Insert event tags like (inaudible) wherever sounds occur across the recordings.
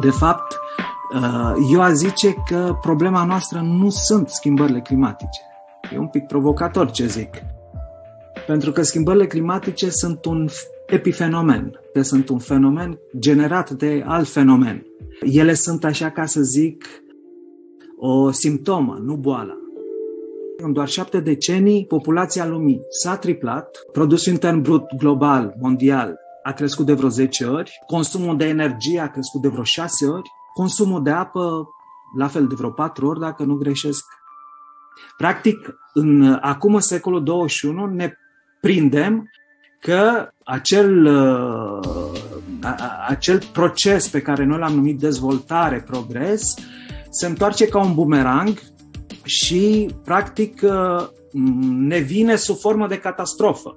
De fapt, uh, eu a zice că problema noastră nu sunt schimbările climatice. E un pic provocator ce zic. Pentru că schimbările climatice sunt un epifenomen, că sunt un fenomen generat de alt fenomen. Ele sunt, așa ca să zic, o simptomă, nu boala. În doar șapte decenii, populația lumii s-a triplat, produsul intern brut global, mondial, a crescut de vreo 10 ori, consumul de energie a crescut de vreo 6 ori, consumul de apă la fel de vreo 4 ori, dacă nu greșesc. Practic, în, acum în secolul 21 ne prindem că acel, uh, acel proces pe care noi l-am numit dezvoltare, progres, se întoarce ca un bumerang și, practic, uh, ne vine sub formă de catastrofă.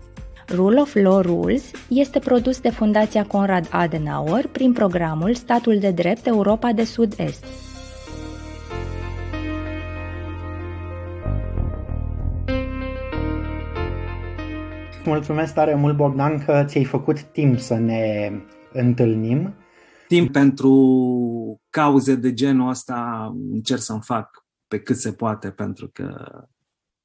Rule of Law Rules este produs de Fundația Conrad Adenauer prin programul Statul de Drept Europa de Sud-Est. Mulțumesc tare mult, Bogdan, că ți-ai făcut timp să ne întâlnim. Timp pentru cauze de genul ăsta încerc să-mi fac pe cât se poate, pentru că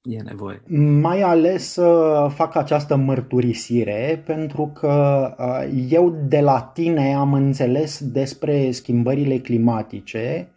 e nevoie. Mai ales să fac această mărturisire pentru că uh, eu de la tine am înțeles despre schimbările climatice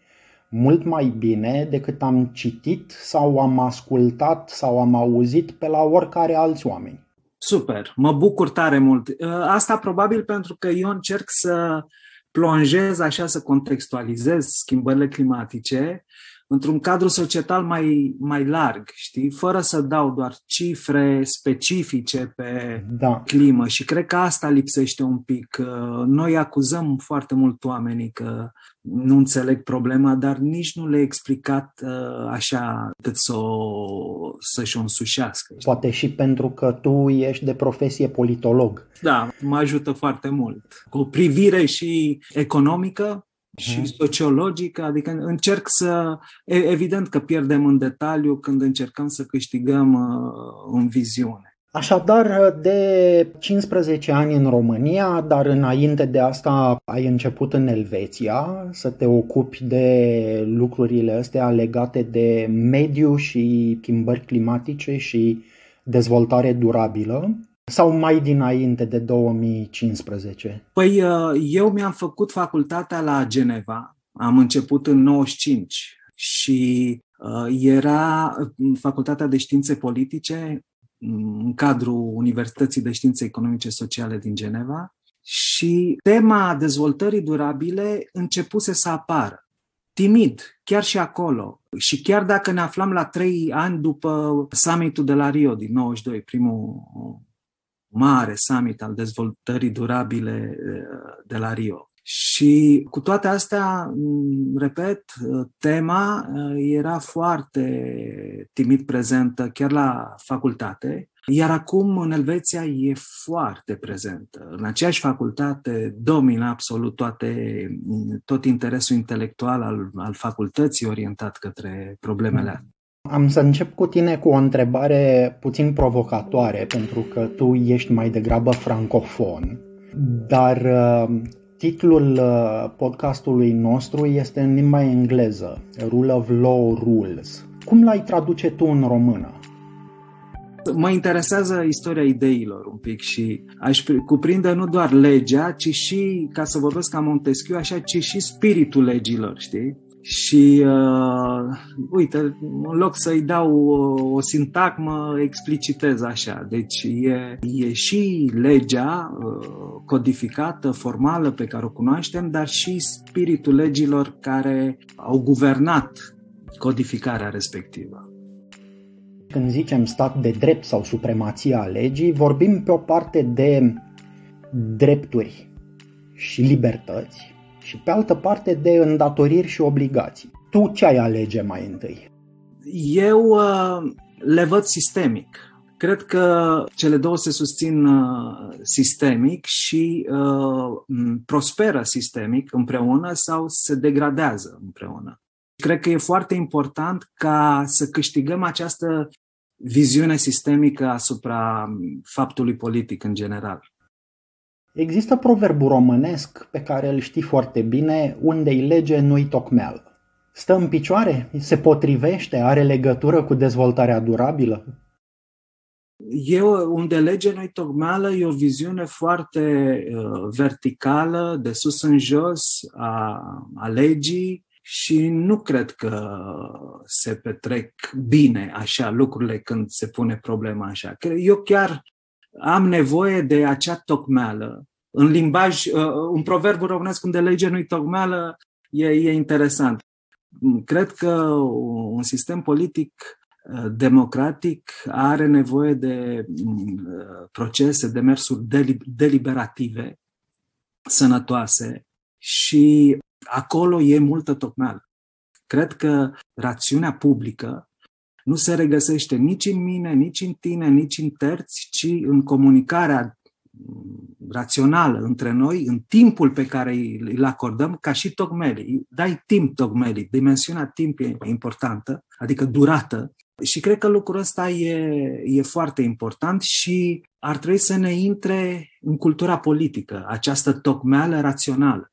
mult mai bine decât am citit sau am ascultat sau am auzit pe la oricare alți oameni. Super, mă bucur tare mult. Uh, asta probabil pentru că eu încerc să plonjez așa, să contextualizez schimbările climatice într-un cadru societal mai, mai larg, știi, fără să dau doar cifre specifice pe da. climă și cred că asta lipsește un pic. Noi acuzăm foarte mult oamenii că nu înțeleg problema, dar nici nu le-ai explicat uh, așa cât să o, să-și o însușească. Poate și pentru că tu ești de profesie politolog. Da, mă ajută foarte mult. Cu o privire și economică, și sociologică, adică încerc să, evident că pierdem în detaliu când încercăm să câștigăm uh, în viziune. Așadar, de 15 ani în România, dar înainte de asta ai început în Elveția să te ocupi de lucrurile astea legate de mediu și schimbări climatice și dezvoltare durabilă. Sau mai dinainte de 2015? Păi uh, eu mi-am făcut facultatea la Geneva, am început în 95 și uh, era facultatea de științe politice mm, în cadrul Universității de Științe Economice Sociale din Geneva și tema dezvoltării durabile începuse să apară. Timid, chiar și acolo. Și chiar dacă ne aflam la trei ani după summitul de la Rio din 92, primul mare summit al dezvoltării durabile eh, de la Rio. Și cu toate astea, mm, repet, tema eh, era foarte timid prezentă chiar la facultate, iar acum în Elveția e foarte prezentă. În aceeași facultate domină absolut toate, mm, tot interesul intelectual al, al facultății orientat către problemele astea. Am să încep cu tine cu o întrebare puțin provocatoare, pentru că tu ești mai degrabă francofon, dar uh, titlul uh, podcastului nostru este în limba engleză, Rule of Law Rules. Cum l-ai traduce tu în română? Mă interesează istoria ideilor un pic și aș cuprinde nu doar legea, ci și, ca să vorbesc ca Montesquieu, așa, ci și spiritul legilor, știi? Și uh, uite, în loc să-i dau o, o sintagmă, explicitez așa. Deci e, e și legea uh, codificată, formală, pe care o cunoaștem, dar și spiritul legilor care au guvernat codificarea respectivă. Când zicem stat de drept sau supremația legii, vorbim pe o parte de drepturi și libertăți și pe altă parte de îndatoriri și obligații. Tu ce ai alege mai întâi? Eu uh, le văd sistemic. Cred că cele două se susțin uh, sistemic și uh, prosperă sistemic împreună sau se degradează împreună. Cred că e foarte important ca să câștigăm această viziune sistemică asupra faptului politic în general. Există proverbul românesc pe care îl știi foarte bine, unde-i lege, nu-i tocmeală. Stă în picioare? Se potrivește? Are legătură cu dezvoltarea durabilă? Eu, unde lege nu-i tocmeală, e o viziune foarte uh, verticală, de sus în jos, a, a legii, și nu cred că se petrec bine așa lucrurile când se pune problema așa. Eu chiar am nevoie de acea tocmeală. În limbaj, uh, un proverb românesc unde lege nu-i tocmeală e, e interesant. Cred că un sistem politic uh, democratic are nevoie de uh, procese, de mersuri deliberative, sănătoase și acolo e multă tocmeală. Cred că rațiunea publică nu se regăsește nici în mine, nici în tine, nici în terți, ci în comunicarea rațională între noi, în timpul pe care îl acordăm, ca și tocmelii. Dai timp tocmelii. Dimensiunea timp e importantă, adică durată. Și cred că lucrul ăsta e, e foarte important și ar trebui să ne intre în cultura politică, această tocmeală rațională.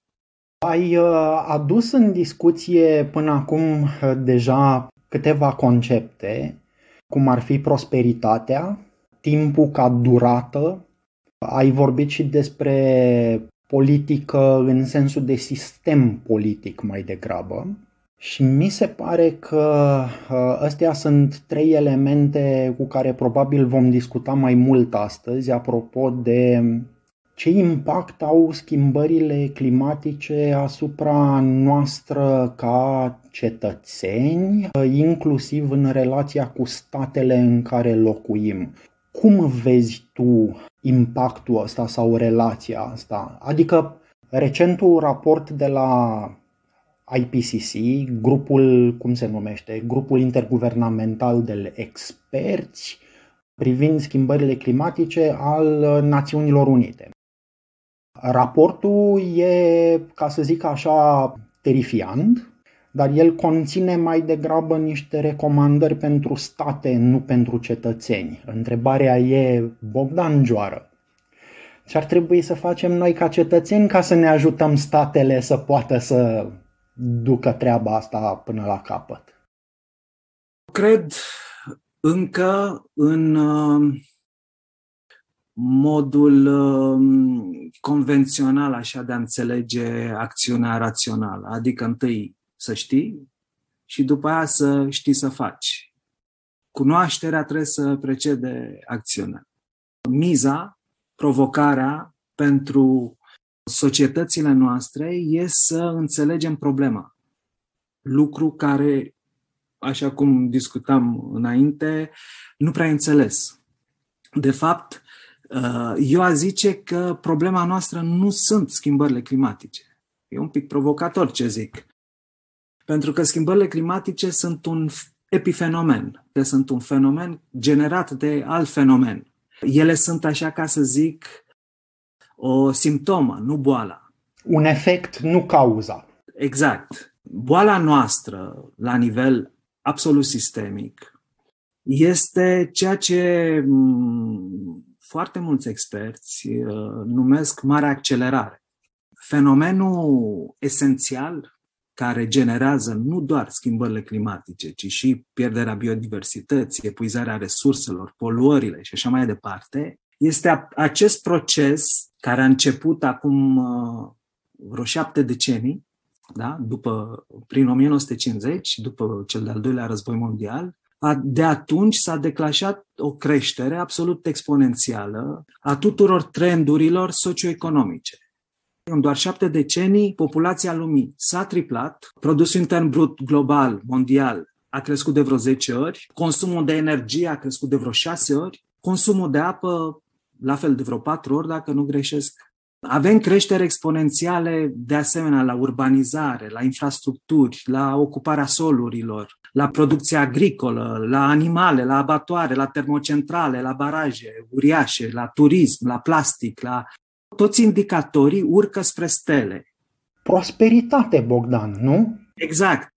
Ai uh, adus în discuție până acum uh, deja câteva concepte, cum ar fi prosperitatea, timpul ca durată, ai vorbit și despre politică în sensul de sistem politic mai degrabă. Și mi se pare că uh, astea sunt trei elemente cu care probabil vom discuta mai mult astăzi, apropo de ce impact au schimbările climatice asupra noastră ca cetățeni, inclusiv în relația cu statele în care locuim. Cum vezi tu impactul ăsta sau relația asta? Adică recentul raport de la IPCC, grupul, cum se numește, grupul interguvernamental de experți privind schimbările climatice al Națiunilor Unite. Raportul e, ca să zic așa, terifiant, dar el conține mai degrabă niște recomandări pentru state, nu pentru cetățeni. Întrebarea e, Bogdan Joară, ce ar trebui să facem noi ca cetățeni ca să ne ajutăm statele să poată să ducă treaba asta până la capăt? Cred încă în uh, modul um, convențional așa de a înțelege acțiunea rațională. Adică întâi să știi și după aia să știi să faci. Cunoașterea trebuie să precede acțiunea. Miza, provocarea pentru societățile noastre e să înțelegem problema. Lucru care, așa cum discutam înainte, nu prea înțeles. De fapt, Uh, eu a zice că problema noastră nu sunt schimbările climatice. E un pic provocator ce zic. Pentru că schimbările climatice sunt un epifenomen, sunt un fenomen generat de alt fenomen. Ele sunt, așa ca să zic, o simptomă, nu boala. Un efect, nu cauza. Exact. Boala noastră, la nivel absolut sistemic, este ceea ce foarte mulți experți uh, numesc mare accelerare. Fenomenul esențial care generează nu doar schimbările climatice, ci și pierderea biodiversității, epuizarea resurselor, poluările și așa mai departe, este acest proces care a început acum uh, vreo șapte decenii, da? după, prin 1950, după cel de-al doilea război mondial, de atunci s-a declanșat o creștere absolut exponențială a tuturor trendurilor socioeconomice. În doar șapte decenii, populația lumii s-a triplat, produsul intern brut global, mondial, a crescut de vreo 10 ori, consumul de energie a crescut de vreo 6 ori, consumul de apă la fel de vreo 4 ori, dacă nu greșesc. Avem creștere exponențiale de asemenea la urbanizare, la infrastructuri, la ocuparea solurilor, la producția agricolă, la animale, la abatoare, la termocentrale, la baraje uriașe, la turism, la plastic, la toți indicatorii urcă spre stele. Prosperitate, Bogdan, nu? Exact.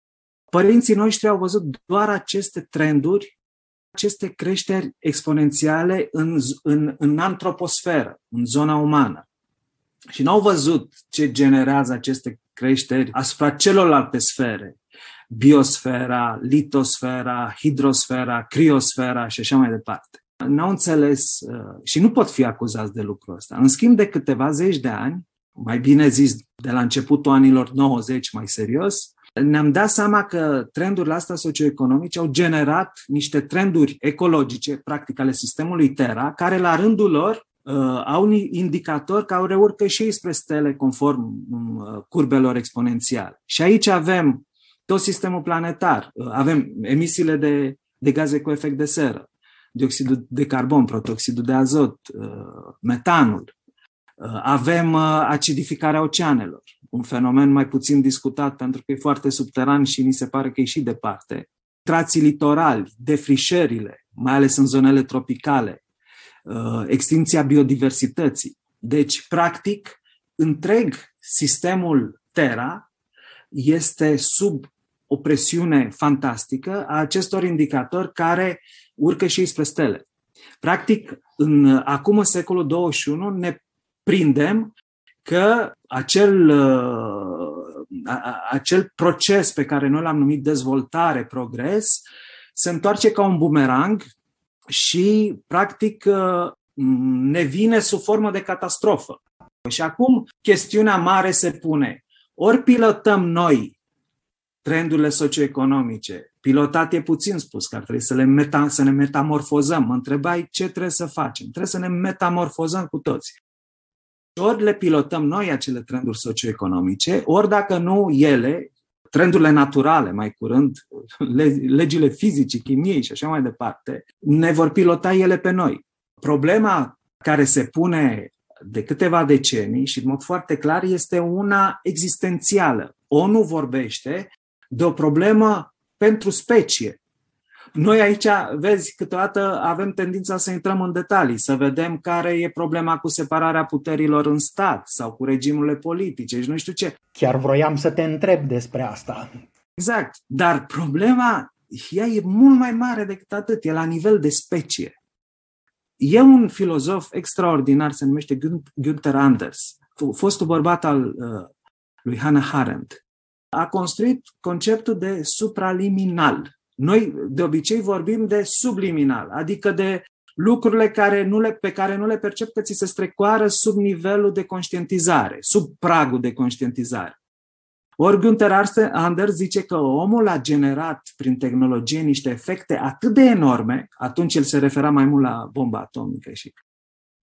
Părinții noștri au văzut doar aceste trenduri, aceste creșteri exponențiale în, în, în antroposferă, în zona umană. Și n-au văzut ce generează aceste creșteri asupra celorlalte sfere, biosfera, litosfera, hidrosfera, criosfera și așa mai departe. N-au înțeles uh, și nu pot fi acuzați de lucrul ăsta. În schimb, de câteva zeci de ani, mai bine zis, de la începutul anilor 90 mai serios, ne-am dat seama că trendurile astea socioeconomice au generat niște trenduri ecologice, practic ale sistemului Terra, care la rândul lor uh, au un indicator care urcă și ei spre stele conform uh, curbelor exponențiale. Și aici avem tot sistemul planetar, uh, avem emisiile de, de gaze cu efect de seră, dioxidul de carbon, protoxidul de azot, uh, metanul, uh, avem uh, acidificarea oceanelor, un fenomen mai puțin discutat pentru că e foarte subteran și mi se pare că e și departe. Trații litorali, defrișările, mai ales în zonele tropicale, uh, extinția biodiversității. Deci, practic, întreg sistemul Terra este sub o presiune fantastică a acestor indicatori care urcă și spre stele. Practic, în, acum în secolul 21 ne prindem că acel, uh, acel proces pe care noi l-am numit dezvoltare, progres, se întoarce ca un bumerang și, practic, uh, ne vine sub formă de catastrofă. Și acum chestiunea mare se pune. Ori pilotăm noi trendurile socioeconomice, pilotat e puțin spus, că ar trebui să, le meta, să ne metamorfozăm. Mă întrebai ce trebuie să facem. Trebuie să ne metamorfozăm cu toți ori le pilotăm noi acele trenduri socioeconomice, ori dacă nu ele, trendurile naturale, mai curând, legile fizicii, chimiei și așa mai departe, ne vor pilota ele pe noi. Problema care se pune de câteva decenii și în mod foarte clar este una existențială. ONU vorbește de o problemă pentru specie. Noi aici, vezi, câteodată avem tendința să intrăm în detalii, să vedem care e problema cu separarea puterilor în stat sau cu regimurile politice și nu știu ce. Chiar vroiam să te întreb despre asta. Exact, dar problema ea e mult mai mare decât atât, e la nivel de specie. E un filozof extraordinar, se numește Günther Anders, fostul bărbat al uh, lui Hannah Arendt. A construit conceptul de supraliminal, noi de obicei vorbim de subliminal, adică de lucrurile care nu le, pe care nu le percep că ți se strecoară sub nivelul de conștientizare, sub pragul de conștientizare. Ori Günther Anders zice că omul a generat prin tehnologie niște efecte atât de enorme, atunci el se refera mai mult la bomba atomică și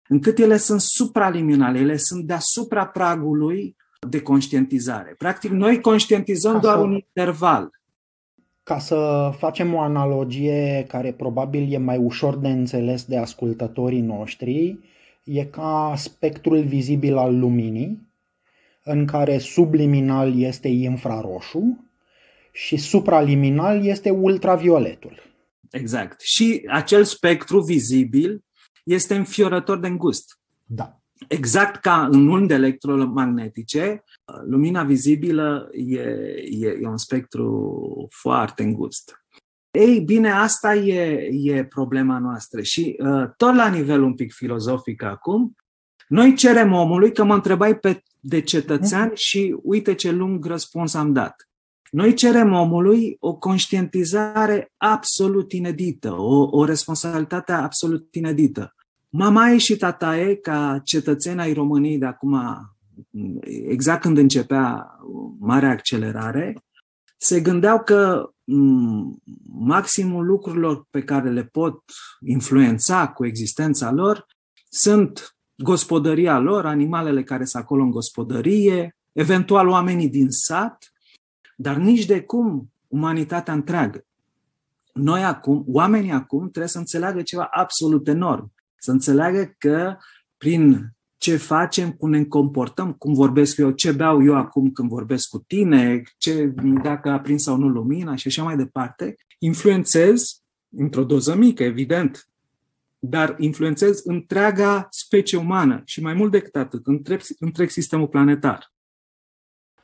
încât ele sunt supraliminale, ele sunt deasupra pragului de conștientizare. Practic, noi conștientizăm doar un interval ca să facem o analogie care probabil e mai ușor de înțeles de ascultătorii noștri, e ca spectrul vizibil al luminii, în care subliminal este infraroșu și supraliminal este ultravioletul. Exact. Și acel spectru vizibil este înfiorător de îngust. Da. Exact ca în unde electromagnetice, lumina vizibilă e, e, e un spectru foarte îngust. Ei bine, asta e, e problema noastră și uh, tot la nivel un pic filozofic acum, noi cerem omului, că mă întrebai pe de cetățean mhm. și uite ce lung răspuns am dat. Noi cerem omului o conștientizare absolut inedită, o, o responsabilitate absolut inedită. Mamaie și tataie, ca cetățeni ai României de acum, exact când începea marea accelerare, se gândeau că maximul lucrurilor pe care le pot influența cu existența lor sunt gospodăria lor, animalele care sunt acolo în gospodărie, eventual oamenii din sat, dar nici de cum umanitatea întreagă. noi acum, oamenii acum trebuie să înțeleagă ceva absolut enorm. Să înțeleagă că prin ce facem, cum ne comportăm, cum vorbesc eu, ce beau eu acum când vorbesc cu tine, ce, dacă a prins sau nu lumina și așa mai departe, influențez într-o doză mică, evident, dar influențez întreaga specie umană și mai mult decât atât, întreg, întreg sistemul planetar.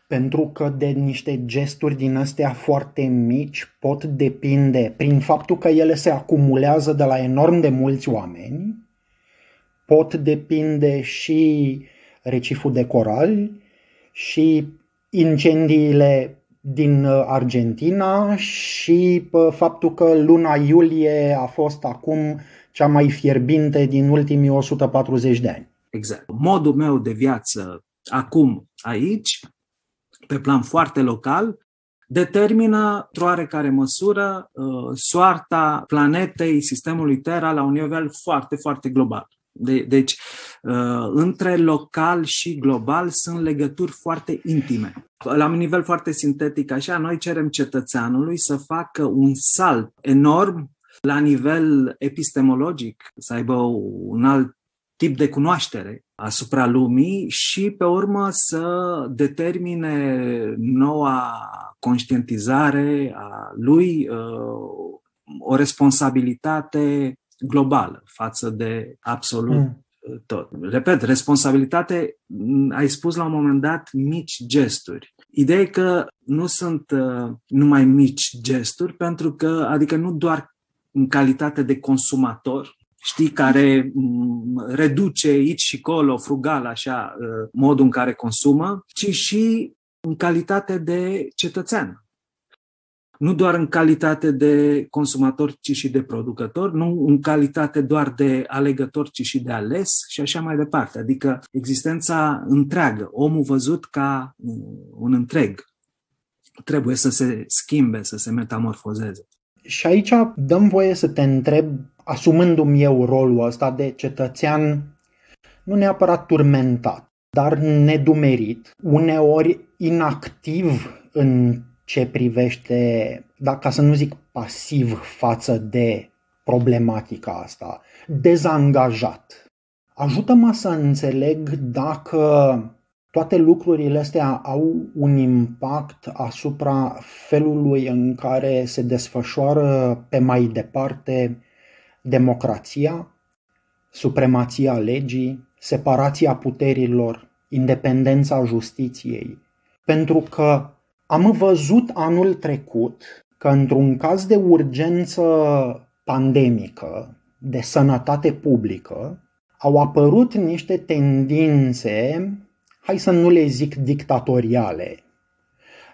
Pentru că de niște gesturi din astea foarte mici pot depinde, prin faptul că ele se acumulează de la enorm de mulți oameni, pot depinde și reciful de corali și incendiile din uh, Argentina și uh, faptul că luna iulie a fost acum cea mai fierbinte din ultimii 140 de ani. Exact. Modul meu de viață acum, aici, pe plan foarte local, determină, într-o oarecare măsură, uh, soarta planetei, sistemului Terra la un nivel foarte, foarte global. De, deci, uh, între local și global sunt legături foarte intime. La un nivel foarte sintetic, așa, noi cerem cetățeanului să facă un salt enorm la nivel epistemologic, să aibă un alt tip de cunoaștere asupra lumii și, pe urmă, să determine noua conștientizare a lui uh, o responsabilitate globală față de absolut mm. tot. Repet, responsabilitate, ai spus la un moment dat, mici gesturi. Ideea e că nu sunt uh, numai mici gesturi, pentru că, adică nu doar în calitate de consumator, știi, care mm, reduce aici și colo, frugal, așa, uh, modul în care consumă, ci și în calitate de cetățean nu doar în calitate de consumator, ci și de producător, nu în calitate doar de alegător, ci și de ales și așa mai departe. Adică existența întreagă, omul văzut ca un întreg, trebuie să se schimbe, să se metamorfozeze. Și aici dăm voie să te întreb, asumându-mi eu rolul ăsta de cetățean, nu neapărat turmentat, dar nedumerit, uneori inactiv în ce privește, da, ca să nu zic pasiv față de problematica asta, dezangajat. Ajută-mă să înțeleg dacă toate lucrurile astea au un impact asupra felului în care se desfășoară pe mai departe democrația, supremația legii, separația puterilor, independența justiției. Pentru că am văzut anul trecut că într-un caz de urgență pandemică, de sănătate publică, au apărut niște tendințe, hai să nu le zic dictatoriale,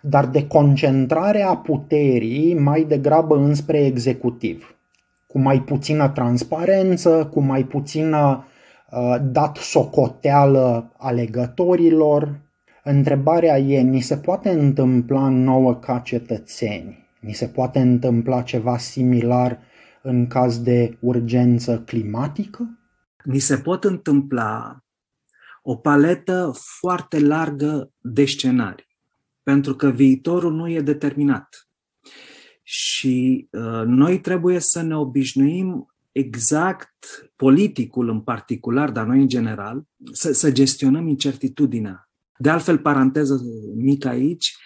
dar de concentrare a puterii mai degrabă înspre executiv, cu mai puțină transparență, cu mai puțină uh, dat socoteală alegătorilor, Întrebarea e, ni se poate întâmpla nouă ca cetățeni? Ni se poate întâmpla ceva similar în caz de urgență climatică? Ni se pot întâmpla o paletă foarte largă de scenarii, pentru că viitorul nu e determinat. Și uh, noi trebuie să ne obișnuim exact politicul în particular, dar noi în general, să, să gestionăm incertitudinea de altfel, paranteză mică aici,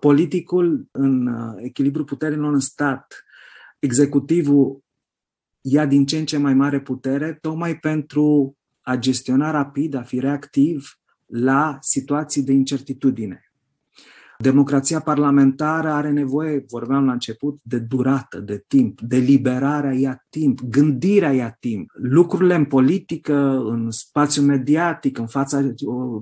politicul în uh, echilibru puterilor în stat, executivul ia din ce în ce mai mare putere, tocmai pentru a gestiona rapid, a fi reactiv la situații de incertitudine. Democrația parlamentară are nevoie, vorbeam la început, de durată, de timp, deliberarea ia timp, gândirea ia timp. Lucrurile în politică, în spațiu mediatic, în fața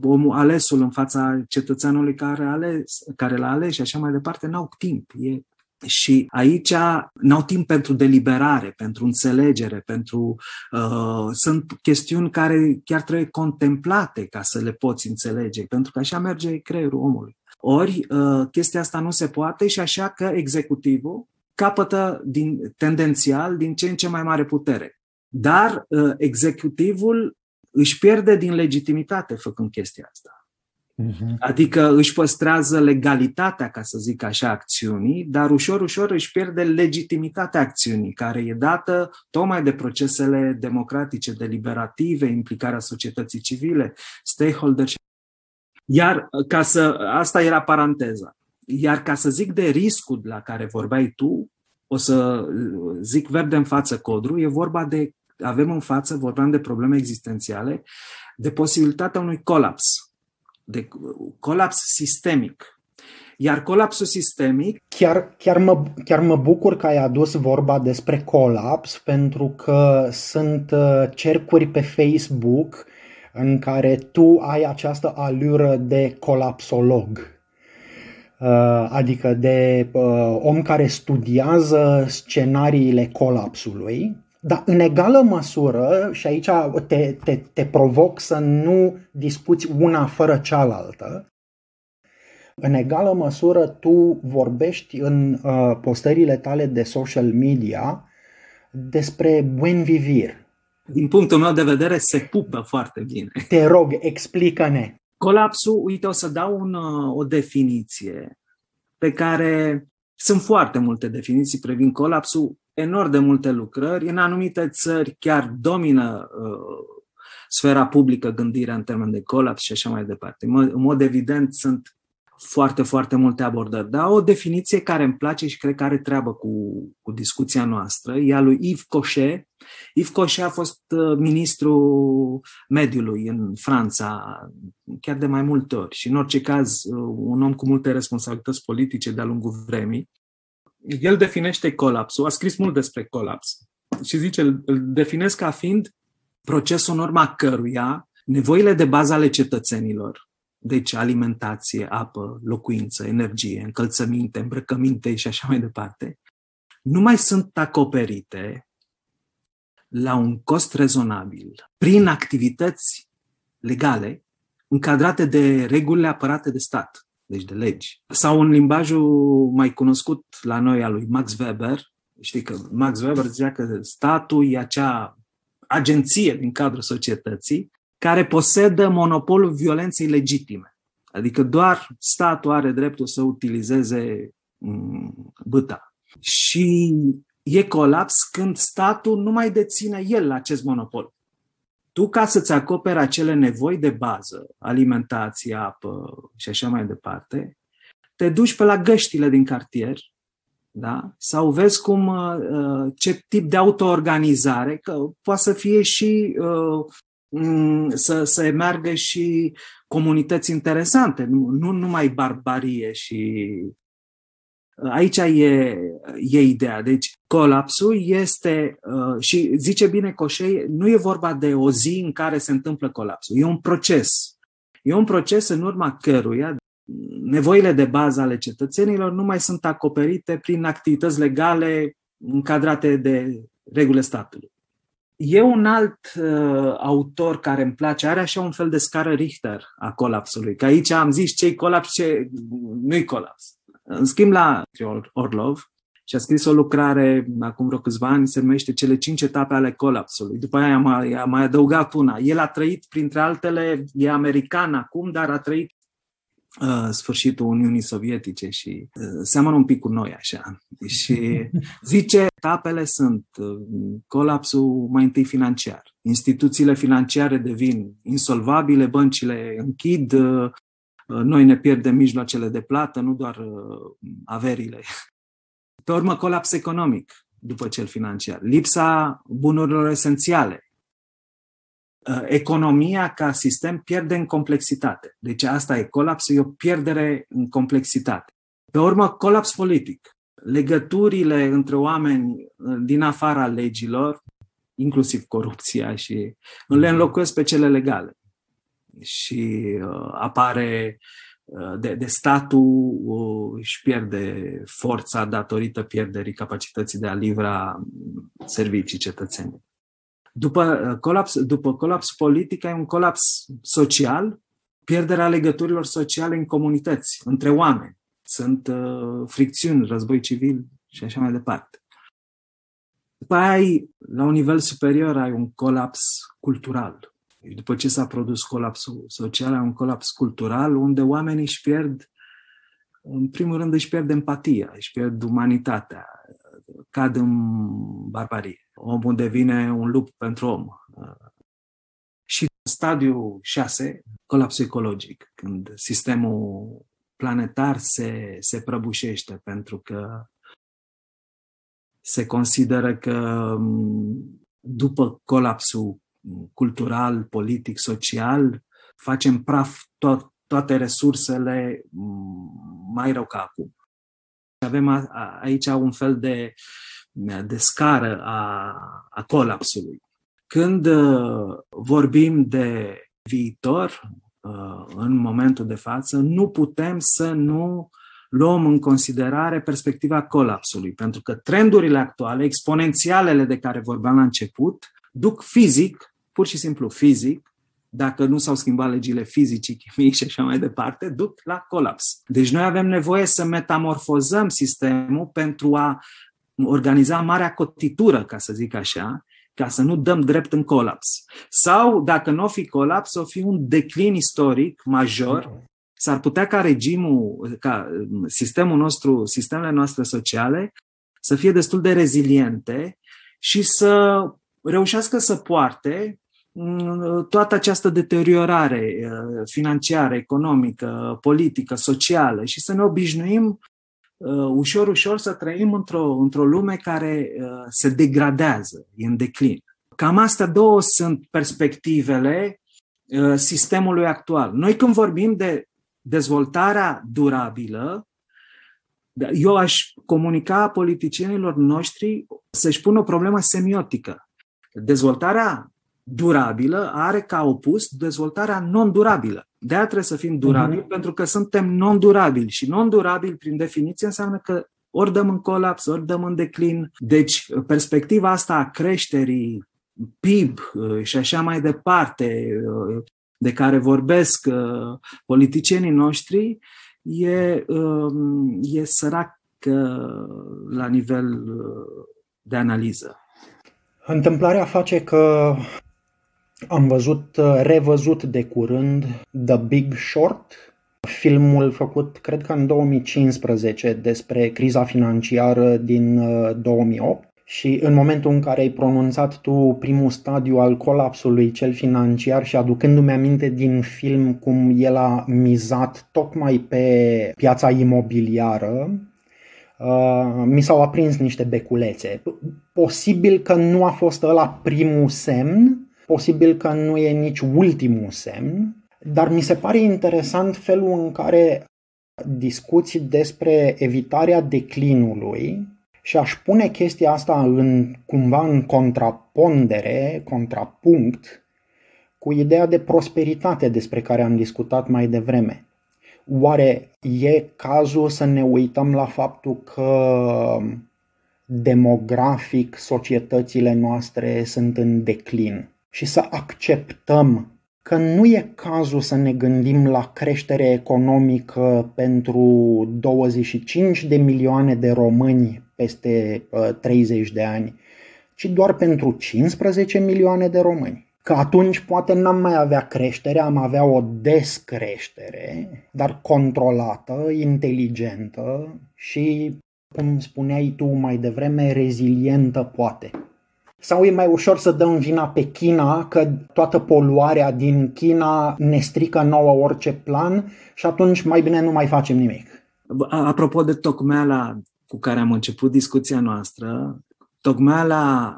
omul alesul, în fața cetățeanului care, ales, care l-a ales și așa mai departe, n-au timp. E și aici n-au timp pentru deliberare, pentru înțelegere, pentru. Uh, sunt chestiuni care chiar trebuie contemplate ca să le poți înțelege, pentru că așa merge creierul omului. Ori uh, chestia asta nu se poate și așa că executivul capătă din, tendențial din ce în ce mai mare putere. Dar uh, executivul își pierde din legitimitate făcând chestia asta. Uh-huh. Adică își păstrează legalitatea, ca să zic așa, acțiunii, dar ușor, ușor își pierde legitimitatea acțiunii, care e dată tocmai de procesele democratice, deliberative, implicarea societății civile, stakeholders. Iar ca să, asta era paranteza. Iar ca să zic de riscul la care vorbeai tu, o să zic verde în față codru, e vorba de, avem în față, vorbeam de probleme existențiale, de posibilitatea unui colaps de colaps sistemic. Iar colapsul sistemic. Chiar, chiar, mă, chiar mă bucur că ai adus vorba despre colaps, pentru că sunt uh, cercuri pe Facebook în care tu ai această alură de colapsolog. Uh, adică de uh, om care studiază scenariile colapsului dar în egală măsură, și aici te, te, te provoc să nu discuți una fără cealaltă, în egală măsură tu vorbești în uh, postările tale de social media despre buen vivir. Din punctul meu de vedere, se pupă foarte bine. Te rog, explică-ne. Colapsul, uite, o să dau un, uh, o definiție pe care sunt foarte multe definiții privind colapsul enorm de multe lucrări. În anumite țări chiar domină uh, sfera publică gândirea în termen de colaps și așa mai departe. În mod evident sunt foarte, foarte multe abordări, dar o definiție care îmi place și cred că are treabă cu, cu discuția noastră. E a lui Yves Cochet. Yves Cochet a fost uh, ministru mediului în Franța chiar de mai multe ori și în orice caz uh, un om cu multe responsabilități politice de-a lungul vremii. El definește colapsul, a scris mult despre colaps și zice, îl definesc ca fiind procesul în urma căruia nevoile de bază ale cetățenilor, deci alimentație, apă, locuință, energie, încălțăminte, îmbrăcăminte și așa mai departe, nu mai sunt acoperite la un cost rezonabil prin activități legale încadrate de regulile apărate de stat deci de legi. Sau în limbajul mai cunoscut la noi al lui Max Weber, știi că Max Weber zicea că statul e acea agenție din cadrul societății care posedă monopolul violenței legitime. Adică doar statul are dreptul să utilizeze mm, băta. Și e colaps când statul nu mai deține el acest monopol tu ca să-ți acoperi acele nevoi de bază, alimentație, apă și așa mai departe, te duci pe la găștile din cartier da? sau vezi cum, uh, ce tip de autoorganizare, că poate să fie și uh, să, să meargă și comunități interesante, nu, nu numai barbarie și Aici e, e ideea. Deci, colapsul este, uh, și zice bine Coșei, nu e vorba de o zi în care se întâmplă colapsul. E un proces. E un proces în urma căruia nevoile de bază ale cetățenilor nu mai sunt acoperite prin activități legale încadrate de regulile statului. E un alt uh, autor care îmi place, are așa un fel de scară Richter a colapsului, că aici am zis ce-i colaps, ce nu-i colaps. În schimb, la Orlov, și a scris o lucrare acum vreo câțiva ani, se numește Cele cinci etape ale colapsului. După aia a mai, a mai adăugat una. El a trăit, printre altele, e american acum, dar a trăit uh, sfârșitul Uniunii Sovietice și uh, seamănă un pic cu noi așa. Și (laughs) zice, etapele sunt uh, colapsul mai întâi financiar. Instituțiile financiare devin insolvabile, băncile închid, uh, noi ne pierdem mijloacele de plată, nu doar uh, averile. Pe urmă, colaps economic după cel financiar, lipsa bunurilor esențiale. Uh, economia ca sistem pierde în complexitate. Deci asta e colaps, e o pierdere în complexitate. Pe urmă, colaps politic. Legăturile între oameni uh, din afara legilor, inclusiv corupția, și le înlocuiesc pe cele legale și uh, apare uh, de, de statul uh, își pierde forța datorită pierderii capacității de a livra servicii cetățenii. După colaps, după colaps politic ai un colaps social, pierderea legăturilor sociale în comunități, între oameni. Sunt uh, fricțiuni, război civil și așa mai departe. După aia ai, la un nivel superior, ai un colaps cultural După ce s-a produs colapsul social, un colaps cultural, unde oamenii își pierd, în primul rând își pierd empatia, își pierd umanitatea, cad în barbarie. Omul devine un lup pentru om. Și stadiul 6, colapsul ecologic, când sistemul planetar se, se prăbușește pentru că se consideră că după colapsul cultural, politic, social, facem praf tot, toate resursele mai rău ca acum. Avem a, a, aici un fel de, de scară a, a colapsului. Când uh, vorbim de viitor, uh, în momentul de față, nu putem să nu luăm în considerare perspectiva colapsului, pentru că trendurile actuale, exponențialele de care vorbeam la început, duc fizic, pur și simplu fizic, dacă nu s-au schimbat legile fizicii, chimii și așa mai departe, duc la colaps. Deci noi avem nevoie să metamorfozăm sistemul pentru a organiza marea cotitură, ca să zic așa, ca să nu dăm drept în colaps. Sau, dacă nu o fi colaps, o fi un declin istoric major s-ar putea ca regimul, ca sistemul nostru, sistemele noastre sociale să fie destul de reziliente și să reușească să poarte mm, toată această deteriorare uh, financiară, economică, politică, socială și să ne obișnuim uh, ușor, ușor să trăim într-o, într-o lume care uh, se degradează, e în declin. Cam astea două sunt perspectivele sistemului actual. Noi când vorbim de dezvoltarea durabilă, eu aș comunica politicienilor noștri să-și pună o problemă semiotică. Dezvoltarea durabilă are ca opus dezvoltarea non-durabilă. De aia trebuie să fim durabili, uh-huh. pentru că suntem non-durabili. Și non-durabil, prin definiție, înseamnă că ori dăm în colaps, ori dăm în declin. Deci, perspectiva asta a creșterii PIB uh, și așa mai departe, uh, de care vorbesc uh, politicienii noștri e, um, e sărac la nivel uh, de analiză. Întâmplarea face că am văzut, uh, revăzut de curând The Big Short, filmul făcut, cred că în 2015, despre criza financiară din 2008 și în momentul în care ai pronunțat tu primul stadiu al colapsului cel financiar și aducându-mi aminte din film cum el a mizat tocmai pe piața imobiliară, uh, mi s-au aprins niște beculețe. Posibil că nu a fost ăla primul semn, posibil că nu e nici ultimul semn, dar mi se pare interesant felul în care discuți despre evitarea declinului și aș pune chestia asta în, cumva în contrapondere, contrapunct, cu ideea de prosperitate despre care am discutat mai devreme. Oare e cazul să ne uităm la faptul că demografic societățile noastre sunt în declin și să acceptăm că nu e cazul să ne gândim la creștere economică pentru 25 de milioane de români peste 30 uh, de ani, ci doar pentru 15 milioane de români. Că atunci poate n-am mai avea creștere, am avea o descreștere, dar controlată, inteligentă și, cum spuneai tu mai devreme, rezilientă poate. Sau e mai ușor să dăm vina pe China că toată poluarea din China ne strică nouă orice plan și atunci mai bine nu mai facem nimic. Apropo de tocmeala cu care am început discuția noastră, tocmeala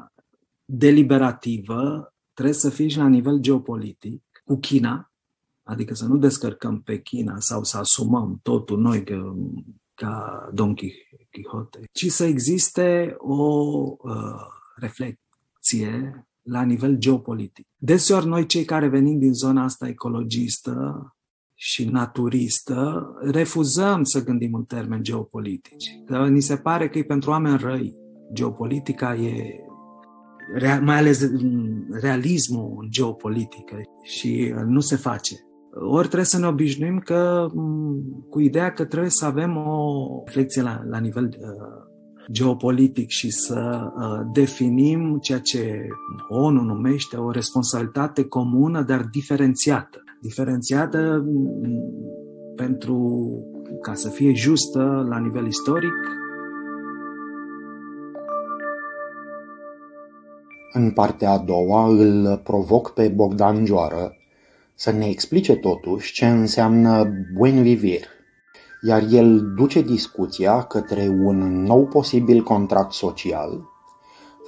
deliberativă trebuie să fie și la nivel geopolitic cu China, adică să nu descărcăm pe China sau să asumăm totul noi că, ca Don Quixote, ci să existe o uh, reflexie la nivel geopolitic. Deseori noi cei care venim din zona asta ecologistă și naturistă, refuzăm să gândim în termeni geopolitici. Că ni se pare că e pentru oameni răi. Geopolitica e mai ales realismul în geopolitică și nu se face. Ori trebuie să ne obișnuim că, cu ideea că trebuie să avem o reflexie la, la nivel uh, geopolitic și să uh, definim ceea ce ONU numește o responsabilitate comună, dar diferențiată. Diferențiată mm, pentru ca să fie justă la nivel istoric, În partea a doua îl provoc pe Bogdan Joară să ne explice totuși ce înseamnă buen vivir, iar el duce discuția către un nou posibil contract social,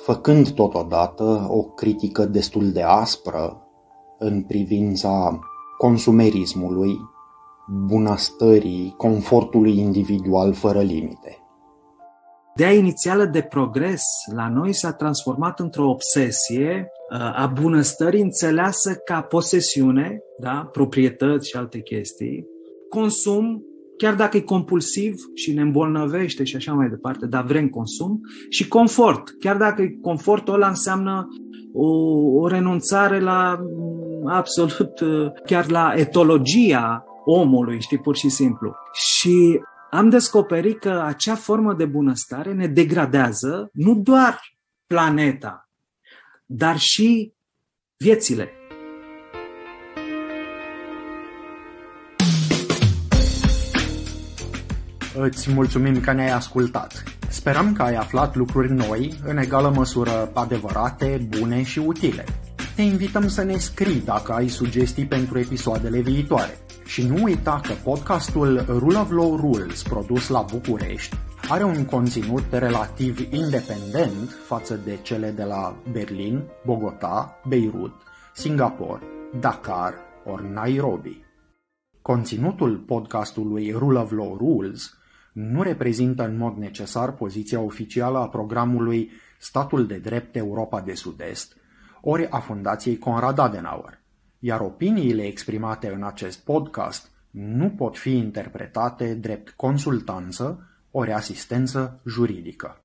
făcând totodată o critică destul de aspră în privința consumerismului, bunăstării, confortului individual fără limite. Ideea inițială de progres la noi s-a transformat într-o obsesie uh, a bunăstării înțeleasă ca posesiune, da? proprietăți și alte chestii, consum, chiar dacă e compulsiv și ne îmbolnăvește și așa mai departe, dar vrem consum, și confort, chiar dacă confortul ăla înseamnă o, o renunțare la mm, absolut, uh, chiar la etologia omului, știi, pur și simplu. Și am descoperit că acea formă de bunăstare ne degradează nu doar planeta, dar și viețile. Îți mulțumim că ne-ai ascultat. Sperăm că ai aflat lucruri noi, în egală măsură adevărate, bune și utile. Te invităm să ne scrii dacă ai sugestii pentru episoadele viitoare. Și nu uita că podcastul Rule of Law Rules, produs la București, are un conținut relativ independent față de cele de la Berlin, Bogota, Beirut, Singapore, Dakar ori Nairobi. Conținutul podcastului Rule of Law Rules nu reprezintă în mod necesar poziția oficială a programului Statul de Drept Europa de Sud-Est, ori a Fundației Conrad Adenauer iar opiniile exprimate în acest podcast nu pot fi interpretate drept consultanță ori asistență juridică.